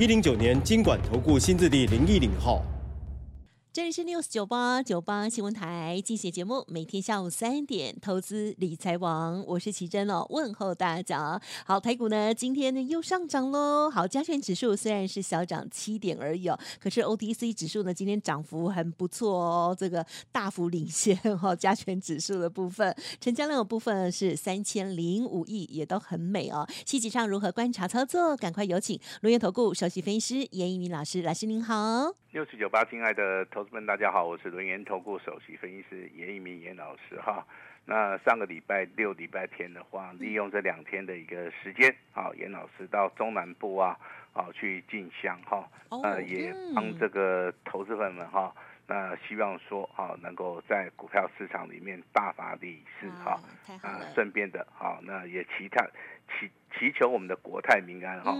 一零九年金管投顾新字第零一零号。这里是 News 九八九八新闻台，进行节目，每天下午三点，投资理财王，我是奇珍哦，问候大家。好，台股呢，今天呢又上涨喽。好，加权指数虽然是小涨七点而已哦，可是 OTC 指数呢，今天涨幅很不错哦，这个大幅领先哈、哦，加权指数的部分，成交量的部分是三千零五亿，也都很美哦。细节上如何观察操作？赶快有请轮源投顾首席分析师严一鸣老师，老师您好。六四九八，亲爱的投资们，大家好，我是轮研投顾首席分析师严一鸣严老师哈。那上个礼拜六、礼拜天的话，利用这两天的一个时间，啊，严老师到中南部啊，啊去进香哈，呃，也帮这个投资朋友们哈，那希望说啊，能够在股票市场里面大发利市哈，啊，顺便的哈，那也其他。祈祈求我们的国泰民安哈，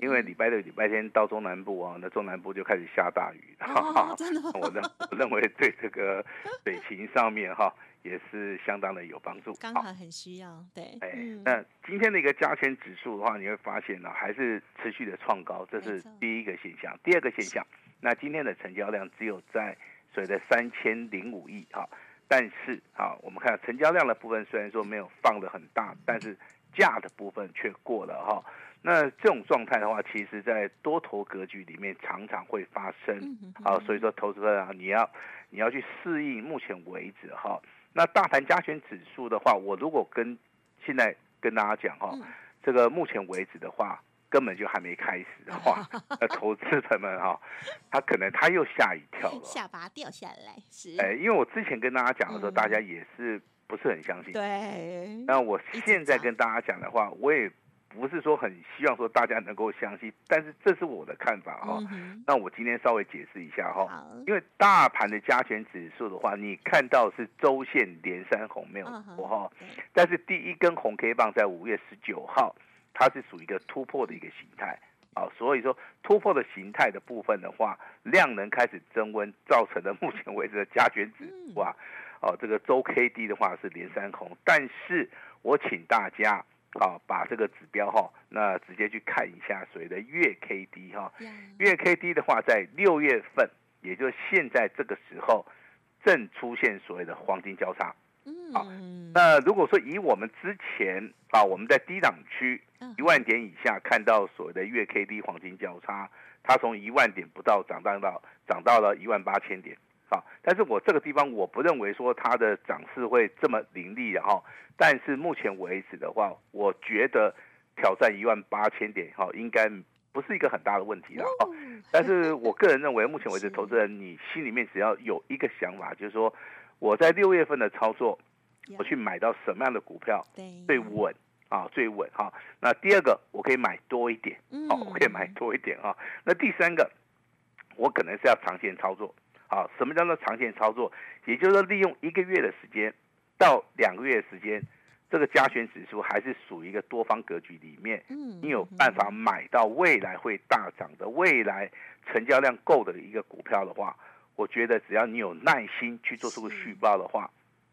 因为礼拜六、礼拜天到中南部啊，那中南部就开始下大雨，哈哈，我认我认为对这个 水情上面哈也是相当的有帮助，刚好很需要，对。哎，那今天的一个加权指数的话，你会发现呢，还是持续的创高，这是第一个现象。第二个现象，那今天的成交量只有在所谓的三千零五亿哈，但是啊，我们看成交量的部分虽然说没有放的很大，但是。价的部分却过了哈，那这种状态的话，其实在多头格局里面常常会发生啊，所以说投资者啊，你要你要去适应。目前为止哈，那大盘加权指数的话，我如果跟现在跟大家讲哈，这个目前为止的话，根本就还没开始的话，那投资者们哈，他可能他又吓一跳了，下巴掉下来是。哎，因为我之前跟大家讲的时候，大家也是。不是很相信。对。那我现在跟大家讲的话，我也不是说很希望说大家能够相信，但是这是我的看法哈。那我今天稍微解释一下哈。因为大盘的加权指数的话，你看到是周线连三红没有错哈。但是第一根红 K 棒在五月十九号，它是属于一个突破的一个形态啊。所以说突破的形态的部分的话，量能开始增温，造成的目前为止的加权指数啊。哦，这个周 K D 的话是连三红，但是我请大家啊，把这个指标哈，那直接去看一下所谓的月 K D 哈，月 K D 的话在六月份，也就是现在这个时候，正出现所谓的黄金交叉。好，那如果说以我们之前啊，我们在低档区一万点以下看到所谓的月 K D 黄金交叉，它从一万点不到涨到到涨到了一万八千点。好，但是我这个地方我不认为说它的涨势会这么凌厉的哈，但是目前为止的话，我觉得挑战一万八千点哈，应该不是一个很大的问题了哈。但是我个人认为，目前为止，投资人你心里面只要有一个想法，就是说我在六月份的操作，我去买到什么样的股票最稳啊，最稳哈。那第二个，我可以买多一点，好，我可以买多一点啊。那第三个，我可能是要长线操作。好，什么叫做长线操作？也就是说，利用一个月的时间到两个月的时间，这个加权指数还是属于一个多方格局里面，你有办法买到未来会大涨的、未来成交量够的一个股票的话，我觉得只要你有耐心去做出个续报的话，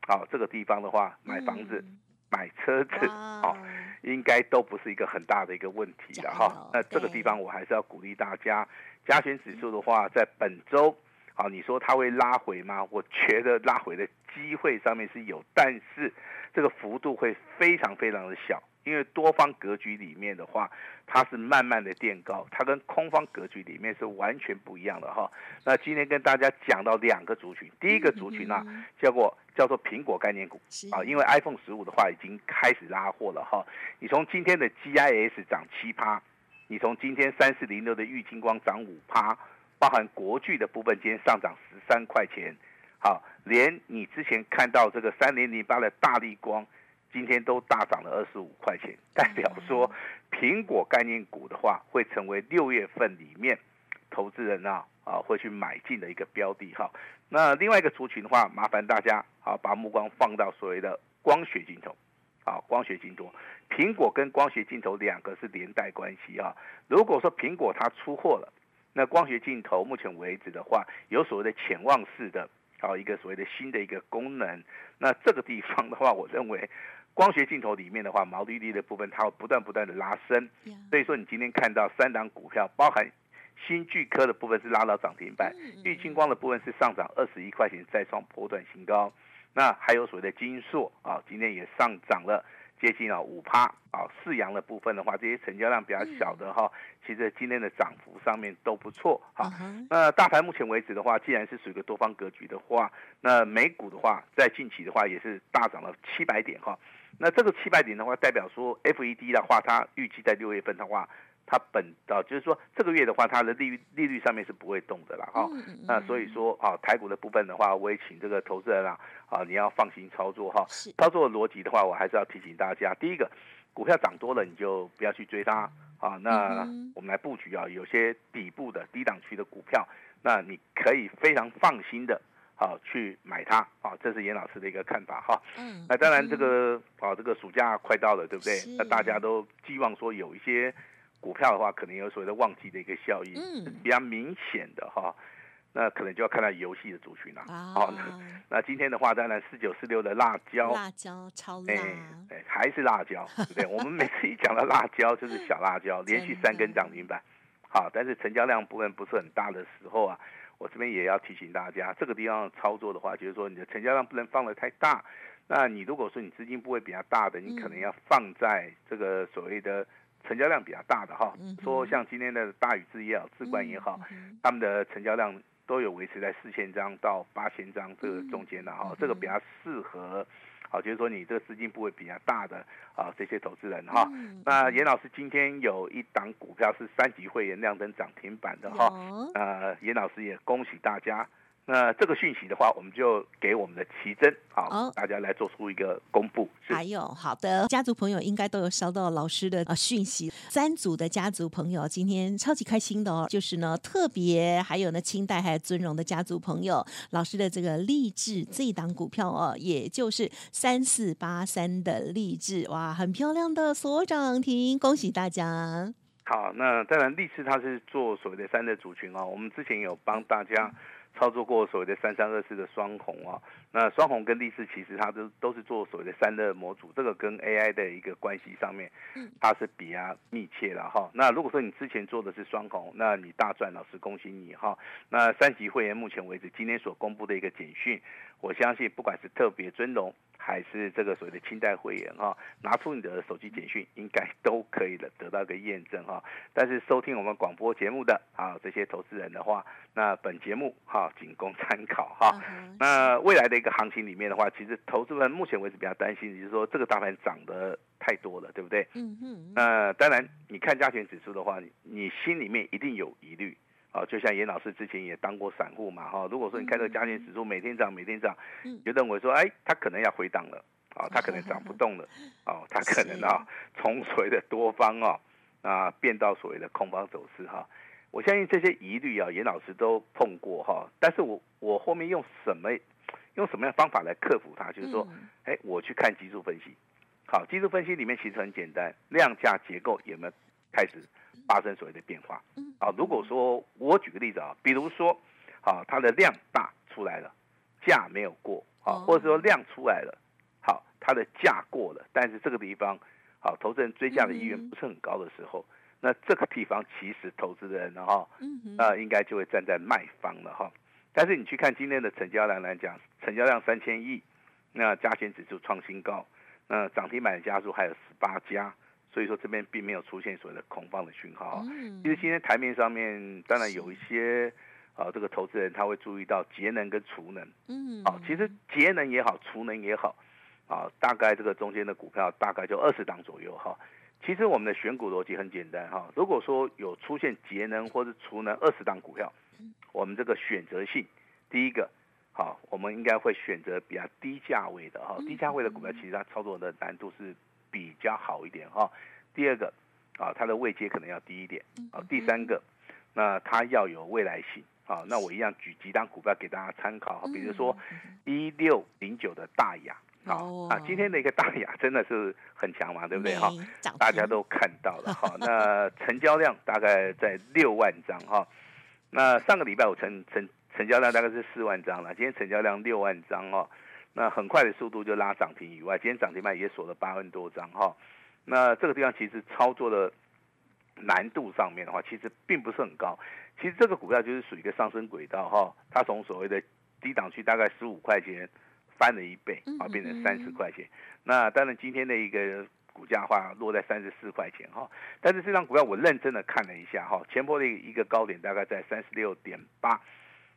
好，这个地方的话，买房子、买车子，哦，应该都不是一个很大的一个问题了哈。那这个地方我还是要鼓励大家，加权指数的话，在本周。好，你说它会拉回吗？我觉得拉回的机会上面是有，但是这个幅度会非常非常的小，因为多方格局里面的话，它是慢慢的垫高，它跟空方格局里面是完全不一样的哈。那今天跟大家讲到两个族群，第一个族群呢，叫做叫做苹果概念股啊，因为 iPhone 十五的话已经开始拉货了哈。你从今天的 GIS 涨七趴，你从今天三四零六的玉金光涨五趴。包含国巨的部分，今天上涨十三块钱，好，连你之前看到这个三零零八的大力光，今天都大涨了二十五块钱，代表说苹果概念股的话，会成为六月份里面投资人啊啊会去买进的一个标的哈。那另外一个族群的话，麻烦大家啊把目光放到所谓的光学镜头，啊光学镜头，苹果跟光学镜头两个是连带关系啊。如果说苹果它出货了，那光学镜头目前为止的话，有所谓的潜望式的啊一个所谓的新的一个功能，那这个地方的话，我认为。光学镜头里面的话，毛利率的部分它会不断不断的拉升，所以说你今天看到三档股票，包含新巨科的部分是拉到涨停板，玉晶光的部分是上涨二十一块钱，再创波段新高。那还有所谓的金硕啊，今天也上涨了接近了五趴啊。四阳的部分的话，这些成交量比较小的哈，其实今天的涨幅上面都不错哈。那大盘目前为止的话，既然是属于一个多方格局的话，那美股的话，在近期的话也是大涨了七百点哈。那这个七百点的话，代表说 FED 的话，它预计在六月份的话，它本啊，就是说这个月的话，它的利率利率上面是不会动的啦。哈。那所以说啊，台股的部分的话，我也请这个投资人啊，啊，你要放心操作哈。操作的逻辑的话，我还是要提醒大家，第一个，股票涨多了你就不要去追它啊。那我们来布局啊，有些底部的低档区的股票，那你可以非常放心的。好，去买它啊！这是严老师的一个看法哈。嗯，那当然这个啊，这个暑假快到了，对不对？那大家都寄望说有一些股票的话，可能有所谓的旺季的一个效应，嗯，比较明显的哈。那可能就要看到游戏的族群了。好，那今天的话，当然四九四六的辣椒，辣椒超辣，哎，还是辣椒，对不对？我们每次一讲到辣椒，就是小辣椒，连续三根涨停板。好，但是成交量部分不是很大的时候啊。我这边也要提醒大家，这个地方操作的话，就是说你的成交量不能放得太大。那你如果说你资金部位比较大的，你可能要放在这个所谓的成交量比较大的哈。说像今天的大宇资也好，智冠也好，他们的成交量都有维持在四千张到八千张这个中间的哈，这个比较适合。好，就是说你这个资金部位比较大的啊，这些投资人哈。那严老师今天有一档股票是三级会员亮灯涨停板的哈。呃，严老师也恭喜大家。那这个讯息的话，我们就给我们的奇珍，好，哦、大家来做出一个公布。还有，好的，家族朋友应该都有收到老师的呃讯息。三组的家族朋友今天超级开心的哦，就是呢特别还有呢清代还有尊荣的家族朋友，老师的这个励志这一档股票哦，也就是三四八三的励志，哇，很漂亮的所涨停，恭喜大家。好，那当然励志它是做所谓的三的族群哦，我们之前有帮大家。操作过所谓的三三二四的双红啊，那双红跟励志其实它都都是做所谓的散热模组，这个跟 AI 的一个关系上面，它是比较密切了哈。那如果说你之前做的是双红，那你大赚，老师恭喜你哈。那三级会员目前为止今天所公布的一个简讯，我相信不管是特别尊荣还是这个所谓的清代会员哈，拿出你的手机简讯，应该都可以的得到一个验证哈。但是收听我们广播节目的啊这些投资人的话，那本节目哈仅供参考哈。那未来的一个行情里面的话，其实投资人目前为止比较担心，就是说这个大盘涨得太多了，对不对？嗯嗯。那当然，你看加权指数的话，你你心里面一定有疑虑。啊，就像严老师之前也当过散户嘛，哈。如果说你看这个加权指数每天涨，每天涨，就认为说，哎，它可能要回档了，啊，它可能涨不动了，哦，它可能 啊，从所谓的多方啊，啊，变到所谓的空方走势哈。我相信这些疑虑啊，严老师都碰过哈。但是我我后面用什么用什么样的方法来克服它？就是说，哎，我去看技术分析。好，技术分析里面其实很简单，量价结构有没有开始？发生所谓的变化，啊，如果说我举个例子啊，比如说，好，它的量大出来了，价没有过，啊，或者说量出来了，好，它的价过了，但是这个地方，好，投资人追价的意愿不是很高的时候，那这个地方其实投资人哈，那应该就会站在卖方了哈。但是你去看今天的成交量来讲，成交量三千亿，那加权指数创新高，那涨停板的家数还有十八家。所以说这边并没有出现所谓的恐慌的讯号。嗯其实今天台面上面当然有一些啊，这个投资人他会注意到节能跟储能。嗯。啊，其实节能也好，储能也好，啊，大概这个中间的股票大概就二十档左右哈。其实我们的选股逻辑很简单哈。如果说有出现节能或者储能二十档股票，我们这个选择性，第一个好，我们应该会选择比较低价位的哈，低价位的股票其实它操作的难度是比较好一点哈。第二个啊，它的位阶可能要低一点啊。第三个，那它要有未来性啊。那我一样举几档股票给大家参考，比如说一六零九的大亚。好啊，今天的一个大雅真的是很强嘛，对不对哈？大家都看到了哈。那成交量大概在六万张哈。那上个礼拜我成成成交量大概是四万张了，今天成交量六万张哦。那很快的速度就拉涨停以外，今天涨停板也锁了八万多张哈。那这个地方其实操作的难度上面的话，其实并不是很高。其实这个股票就是属于一个上升轨道哈，它从所谓的低档区大概十五块钱。翻了一倍啊，变成三十块钱。那当然今天的一个股价的话落在三十四块钱哈。但是这张股票我认真的看了一下哈，前波的一个高点大概在三十六点八。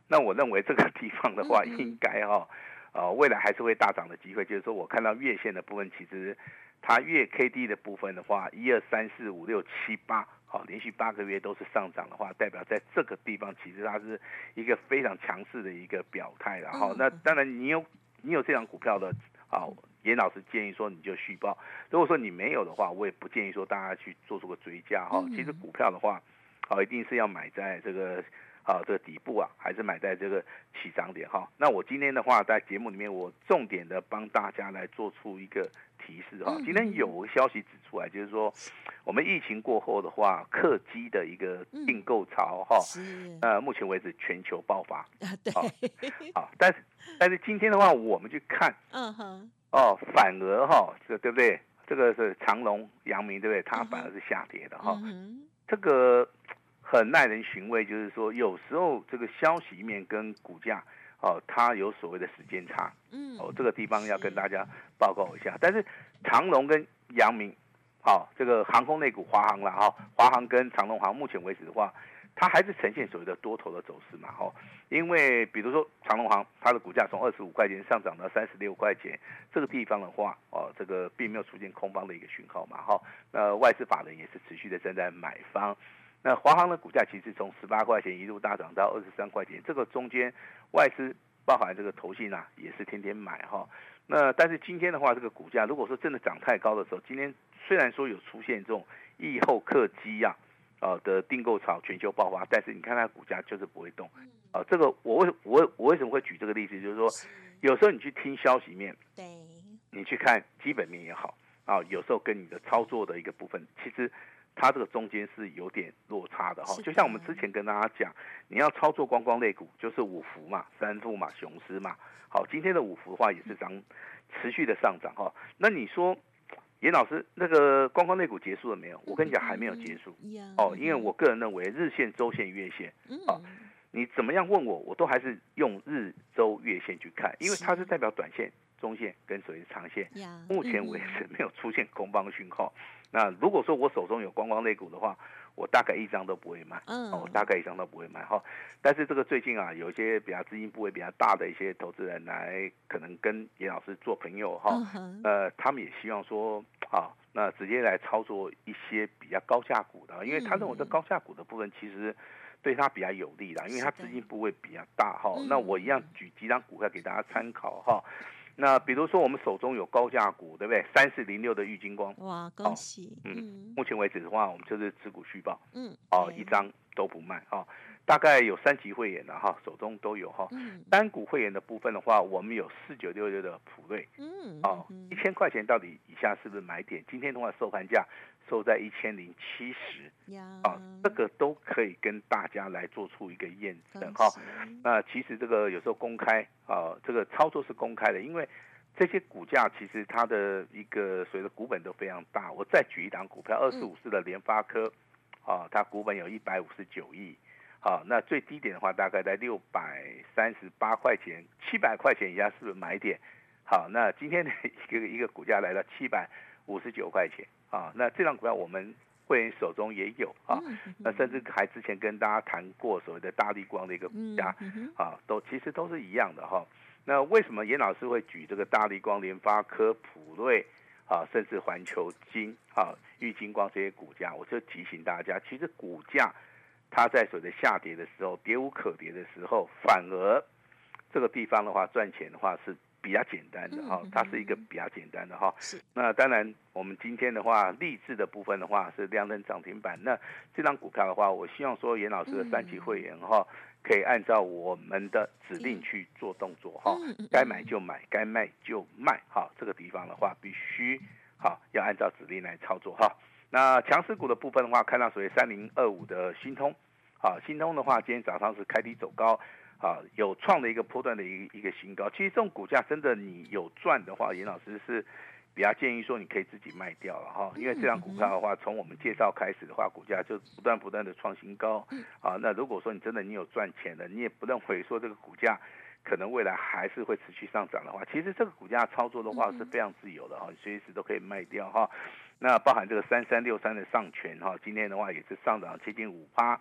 那我认为这个地方的话，应该哈，呃，未来还是会大涨的机会。就是说我看到月线的部分，其实它月 K D 的部分的话，一二三四五六七八，好，连续八个月都是上涨的话，代表在这个地方其实它是一个非常强势的一个表态了哈。那当然你有。你有这张股票的啊，严老师建议说你就续报。如果说你没有的话，我也不建议说大家去做出个追加哈。其实股票的话，啊，一定是要买在这个啊这个底部啊，还是买在这个起涨点哈。那我今天的话，在节目里面，我重点的帮大家来做出一个提示哈。今天有个消息指出来，就是说我们疫情过后的话，客机的一个订购潮哈，呃，目前为止全球爆发啊，对，好，但是。但是今天的话，我们去看，嗯哼，哦，反而哈，这个对不对？这个是长隆、阳明，对不对？它反而是下跌的哈。这个很耐人寻味，就是说有时候这个消息面跟股价哦，它有所谓的时间差，嗯，哦，这个地方要跟大家报告一下。但是长隆跟阳明，好，这个航空类股华航了哈，华航跟长隆航目前为止的话。它还是呈现所谓的多头的走势嘛，吼，因为比如说长隆航，它的股价从二十五块钱上涨到三十六块钱，这个地方的话，哦，这个并没有出现空方的一个讯号嘛，哈，那外资法人也是持续的站在买方，那华航的股价其实从十八块钱一路大涨到二十三块钱，这个中间外资包含这个投信啊，也是天天买哈，那但是今天的话，这个股价如果说真的涨太高的时候，今天虽然说有出现这种疫后客机呀。呃的订购潮全球爆发，但是你看它股价就是不会动，啊，这个我为我我为什么会举这个例子？就是说，有时候你去听消息面，对，你去看基本面也好，啊，有时候跟你的操作的一个部分，其实它这个中间是有点落差的哈。就像我们之前跟大家讲，你要操作观光类股，就是五福嘛、三富嘛、雄狮嘛。好，今天的五福的话也是涨，持续的上涨哈。那你说？严老师，那个观光类股结束了没有？我跟你讲，还没有结束。哦，因为我个人认为日线、周线、月线，哦，你怎么样问我，我都还是用日、周、月线去看，因为它是代表短线、中线跟所谓的长线。目前为止没有出现空方讯号。那如果说我手中有观光类股的话，我大概一张都不会卖，嗯，我大概一张都不会卖哈。但是这个最近啊，有一些比较资金部位比较大的一些投资人来，可能跟严老师做朋友哈，呃，他们也希望说，啊，那直接来操作一些比较高价股的，因为他认为这高价股的部分其实对他比较有利的，因为他资金部位比较大哈。那我一样举几张股票给大家参考哈。那比如说我们手中有高价股，对不对？三四零六的玉金光，哇，恭喜！哦、嗯，目前为止的话，我们就是持股续报，嗯，哦，一张都不卖哦。大概有三级会员的哈，手中都有哈。嗯、单股会员的部分的话，我们有四九六六的普瑞，嗯，哦，一千块钱到底以下是不是买点？今天的话收盘价。收在一千零七十，啊，这个都可以跟大家来做出一个验证哈。那其实这个有时候公开啊，这个操作是公开的，因为这些股价其实它的一个所谓的股本都非常大。我再举一档股票，二十五四的联发科，啊，它股本有一百五十九亿，啊，那最低点的话大概在六百三十八块钱，七百块钱以下是不是买点？好，那今天的一个一个股价来到七百五十九块钱。啊，那这张股票我们会员手中也有啊，那甚至还之前跟大家谈过所谓的大力光的一个股价啊，都其实都是一样的哈。那为什么严老师会举这个大力光、联发科、普瑞啊，甚至环球晶啊、玉晶光这些股价？我就提醒大家，其实股价它在所谓的下跌的时候，跌无可跌的时候，反而这个地方的话赚钱的话是比较简单的哈，它是一个比较简单的哈。是。那当然，我们今天的话，励志的部分的话是亮灯涨停板。那这张股票的话，我希望说严老师的三级会员哈，可以按照我们的指令去做动作哈，该买就买，该卖就卖哈。这个地方的话，必须好要按照指令来操作哈。那强势股的部分的话，看到所谓三零二五的新通，好，新通的话，今天早上是开低走高。啊，有创的一个波段的一个一个新高。其实这种股价真的，你有赚的话，严老师是比较建议说你可以自己卖掉了哈。因为这张股票的话，从我们介绍开始的话，股价就不断不断的创新高。啊，那如果说你真的你有赚钱的，你也不认为说这个股价可能未来还是会持续上涨的话，其实这个股价操作的话是非常自由的哈，随时都可以卖掉哈。那包含这个三三六三的上权哈，今天的话也是上涨接近五趴。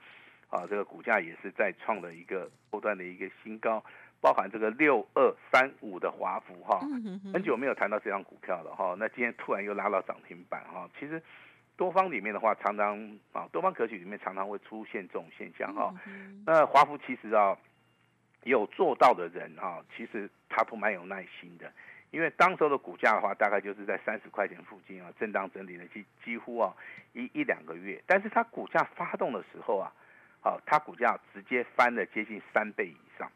啊，这个股价也是在创了一个波段的一个新高，包含这个六二三五的华孚哈，很久没有谈到这张股票了哈，那今天突然又拉到涨停板哈，其实多方里面的话，常常啊，多方格局里面常常会出现这种现象哈。那华孚其实啊，有做到的人啊，其实他都蛮有耐心的，因为当时候的股价的话，大概就是在三十块钱附近啊，震荡整理了几几乎啊一一两个月，但是它股价发动的时候啊。好，它股价直接翻了接近三倍以上，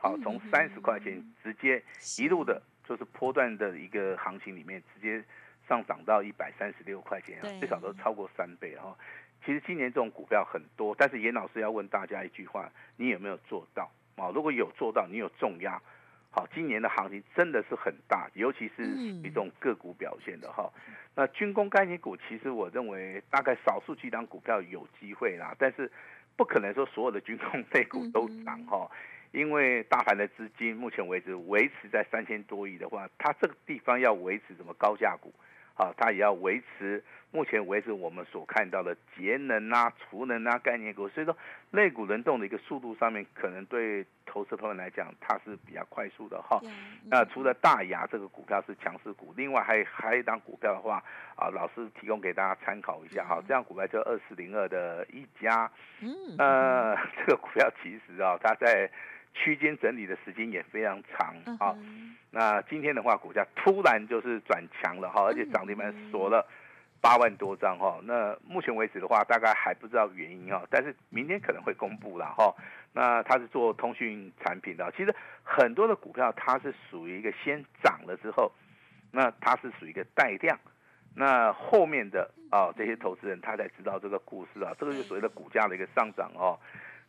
好，从三十块钱直接一路的，就是波段的一个行情里面，直接上涨到一百三十六块钱，最少都超过三倍哈。其实今年这种股票很多，但是严老师要问大家一句话：你有没有做到？啊，如果有做到，你有重压，好，今年的行情真的是很大，尤其是一种个股表现的哈。那军工概念股，其实我认为大概少数几档股票有机会啦，但是。不可能说所有的军工类股都涨哈，因为大盘的资金目前为止维持在三千多亿的话，它这个地方要维持什么高价股，啊，它也要维持。目前为止，我们所看到的节能啊、储能啊概念股，所以说类股轮动的一个速度上面，可能对投资朋友来讲，它是比较快速的哈。那除了大牙这个股票是强势股，另外还还有一档股票的话，啊，老师提供给大家参考一下哈。这样股票就二四零二的一家，呃，这个股票其实啊，它在区间整理的时间也非常长啊。那今天的话，股价突然就是转强了哈，而且涨停板锁了。八万多张哈，那目前为止的话，大概还不知道原因哈，但是明天可能会公布了哈。那它是做通讯产品的，其实很多的股票它是属于一个先涨了之后，那它是属于一个带量，那后面的啊这些投资人他才知道这个故事啊，这个就所谓的股价的一个上涨哦，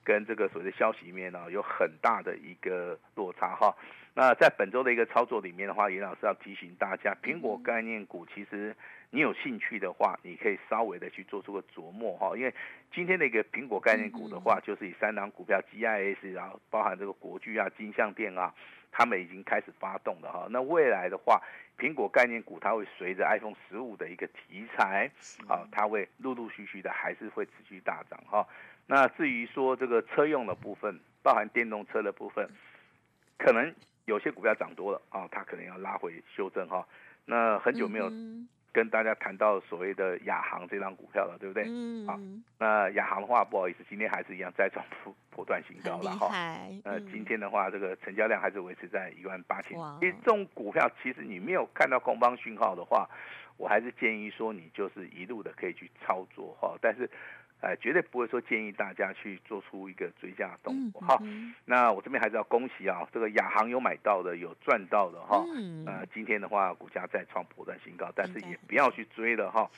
跟这个所谓的消息里面呢有很大的一个落差哈。那在本周的一个操作里面的话，严老师要提醒大家，苹果概念股其实。你有兴趣的话，你可以稍微的去做出个琢磨哈，因为今天的一个苹果概念股的话，就是以三档股票 GIS，然后包含这个国巨啊、金像电啊，他们已经开始发动了哈。那未来的话，苹果概念股它会随着 iPhone 十五的一个题材，啊，它会陆陆续续的还是会持续大涨哈。那至于说这个车用的部分，包含电动车的部分，可能有些股票涨多了啊，它可能要拉回修正哈。那很久没有。跟大家谈到所谓的亚航这张股票了，对不对？嗯。好，那亚航的话，不好意思，今天还是一样再创破破断新高了哈。呃，今天的话，这个成交量还是维持在一万八千。因为这种股票，其实你没有看到空方讯号的话，我还是建议说你就是一路的可以去操作哈。但是。哎，绝对不会说建议大家去做出一个追加动作哈、嗯。那我这边还是要恭喜啊，这个亚航有买到的，有赚到的哈、嗯。呃，今天的话股价再创破断新高，但是也不要去追了哈。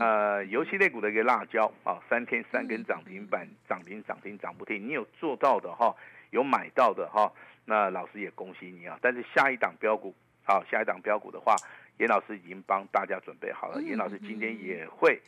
呃，游戏类股的一个辣椒啊，三天三根涨停板，涨停涨停涨不停。你有做到的哈，有买到的哈，那老师也恭喜你啊。但是下一档标股，好，下一档标股的话，严老师已经帮大家准备好了。严老师今天也会。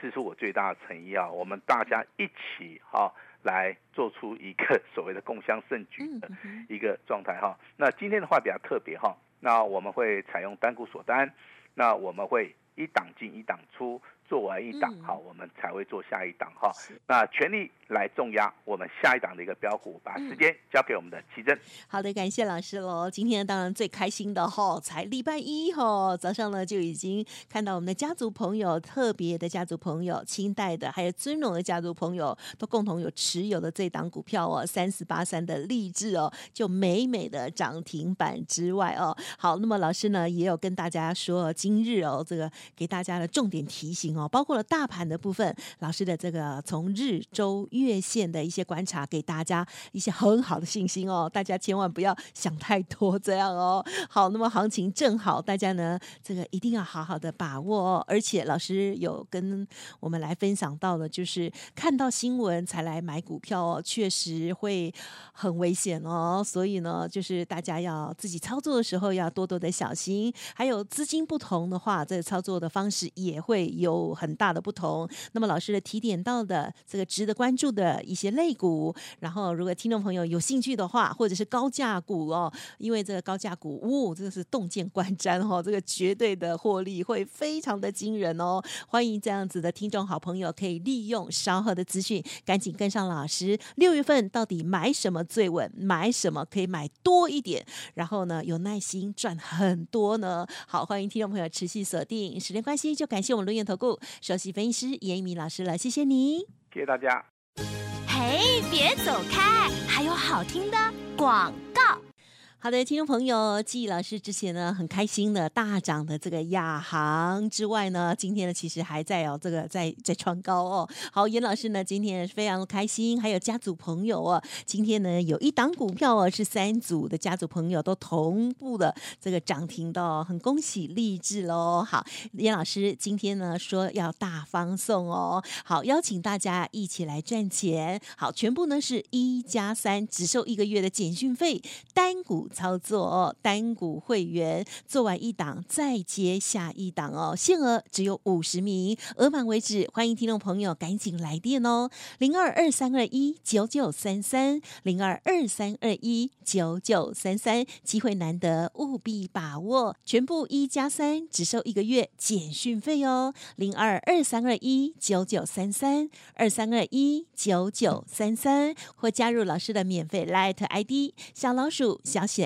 这是我最大的诚意啊！我们大家一起哈来做出一个所谓的共襄盛举的一个状态哈。那今天的话比较特别哈，那我们会采用单股锁单，那我们会一档进一档出，做完一档好，我们才会做下一档哈。那全力来重压我们下一档的一个标股，把时间交给我们的奇珍。好的，感谢老师喽。今天当然最开心的哈，才礼拜一哈，早上呢就已经看到我们的家族朋友，特别的家族朋友，清代的还有尊荣的家族朋友，都共同有持有的这档股票哦，三四八三的励志哦，就美美的涨停板之外哦。好，那么老师呢也有跟大家说，今日哦这个给大家的重点提醒哦，包括了大盘的部分，老师的这个从日周。月线的一些观察，给大家一些很好的信心哦。大家千万不要想太多，这样哦。好，那么行情正好，大家呢这个一定要好好的把握哦。而且老师有跟我们来分享到的，就是看到新闻才来买股票哦，确实会很危险哦。所以呢，就是大家要自己操作的时候要多多的小心。还有资金不同的话，这个操作的方式也会有很大的不同。那么老师的提点到的这个值得关注。的一些类股，然后如果听众朋友有兴趣的话，或者是高价股哦，因为这个高价股，呜、哦，这个是洞见观瞻哦，这个绝对的获利会非常的惊人哦。欢迎这样子的听众好朋友，可以利用稍后的资讯，赶紧跟上老师。六月份到底买什么最稳？买什么可以买多一点？然后呢，有耐心赚很多呢？好，欢迎听众朋友持续锁定。时间关系，就感谢我们伦元投顾首席分析师严一鸣老师了，谢谢你，谢谢大家。嘿，别走开，还有好听的广告。好的，听众朋友，季老师之前呢很开心的大涨的这个亚航之外呢，今天呢其实还在哦，这个在在创高哦。好，严老师呢今天非常开心，还有家族朋友哦，今天呢有一档股票哦是三组的家族朋友都同步的这个涨停的哦，很恭喜励志喽。好，严老师今天呢说要大方送哦，好，邀请大家一起来赚钱。好，全部呢是一加三，只收一个月的简讯费，单股。操作哦，单股会员做完一档再接下一档哦，限额只有五十名，额满为止。欢迎听众朋友赶紧来电哦，零二二三二一九九三三，零二二三二一九九三三，机会难得，务必把握。全部一加三，只收一个月简讯费哦，零二二三二一九九三三，二三二一九九三三，或加入老师的免费 Light ID 小老鼠小写。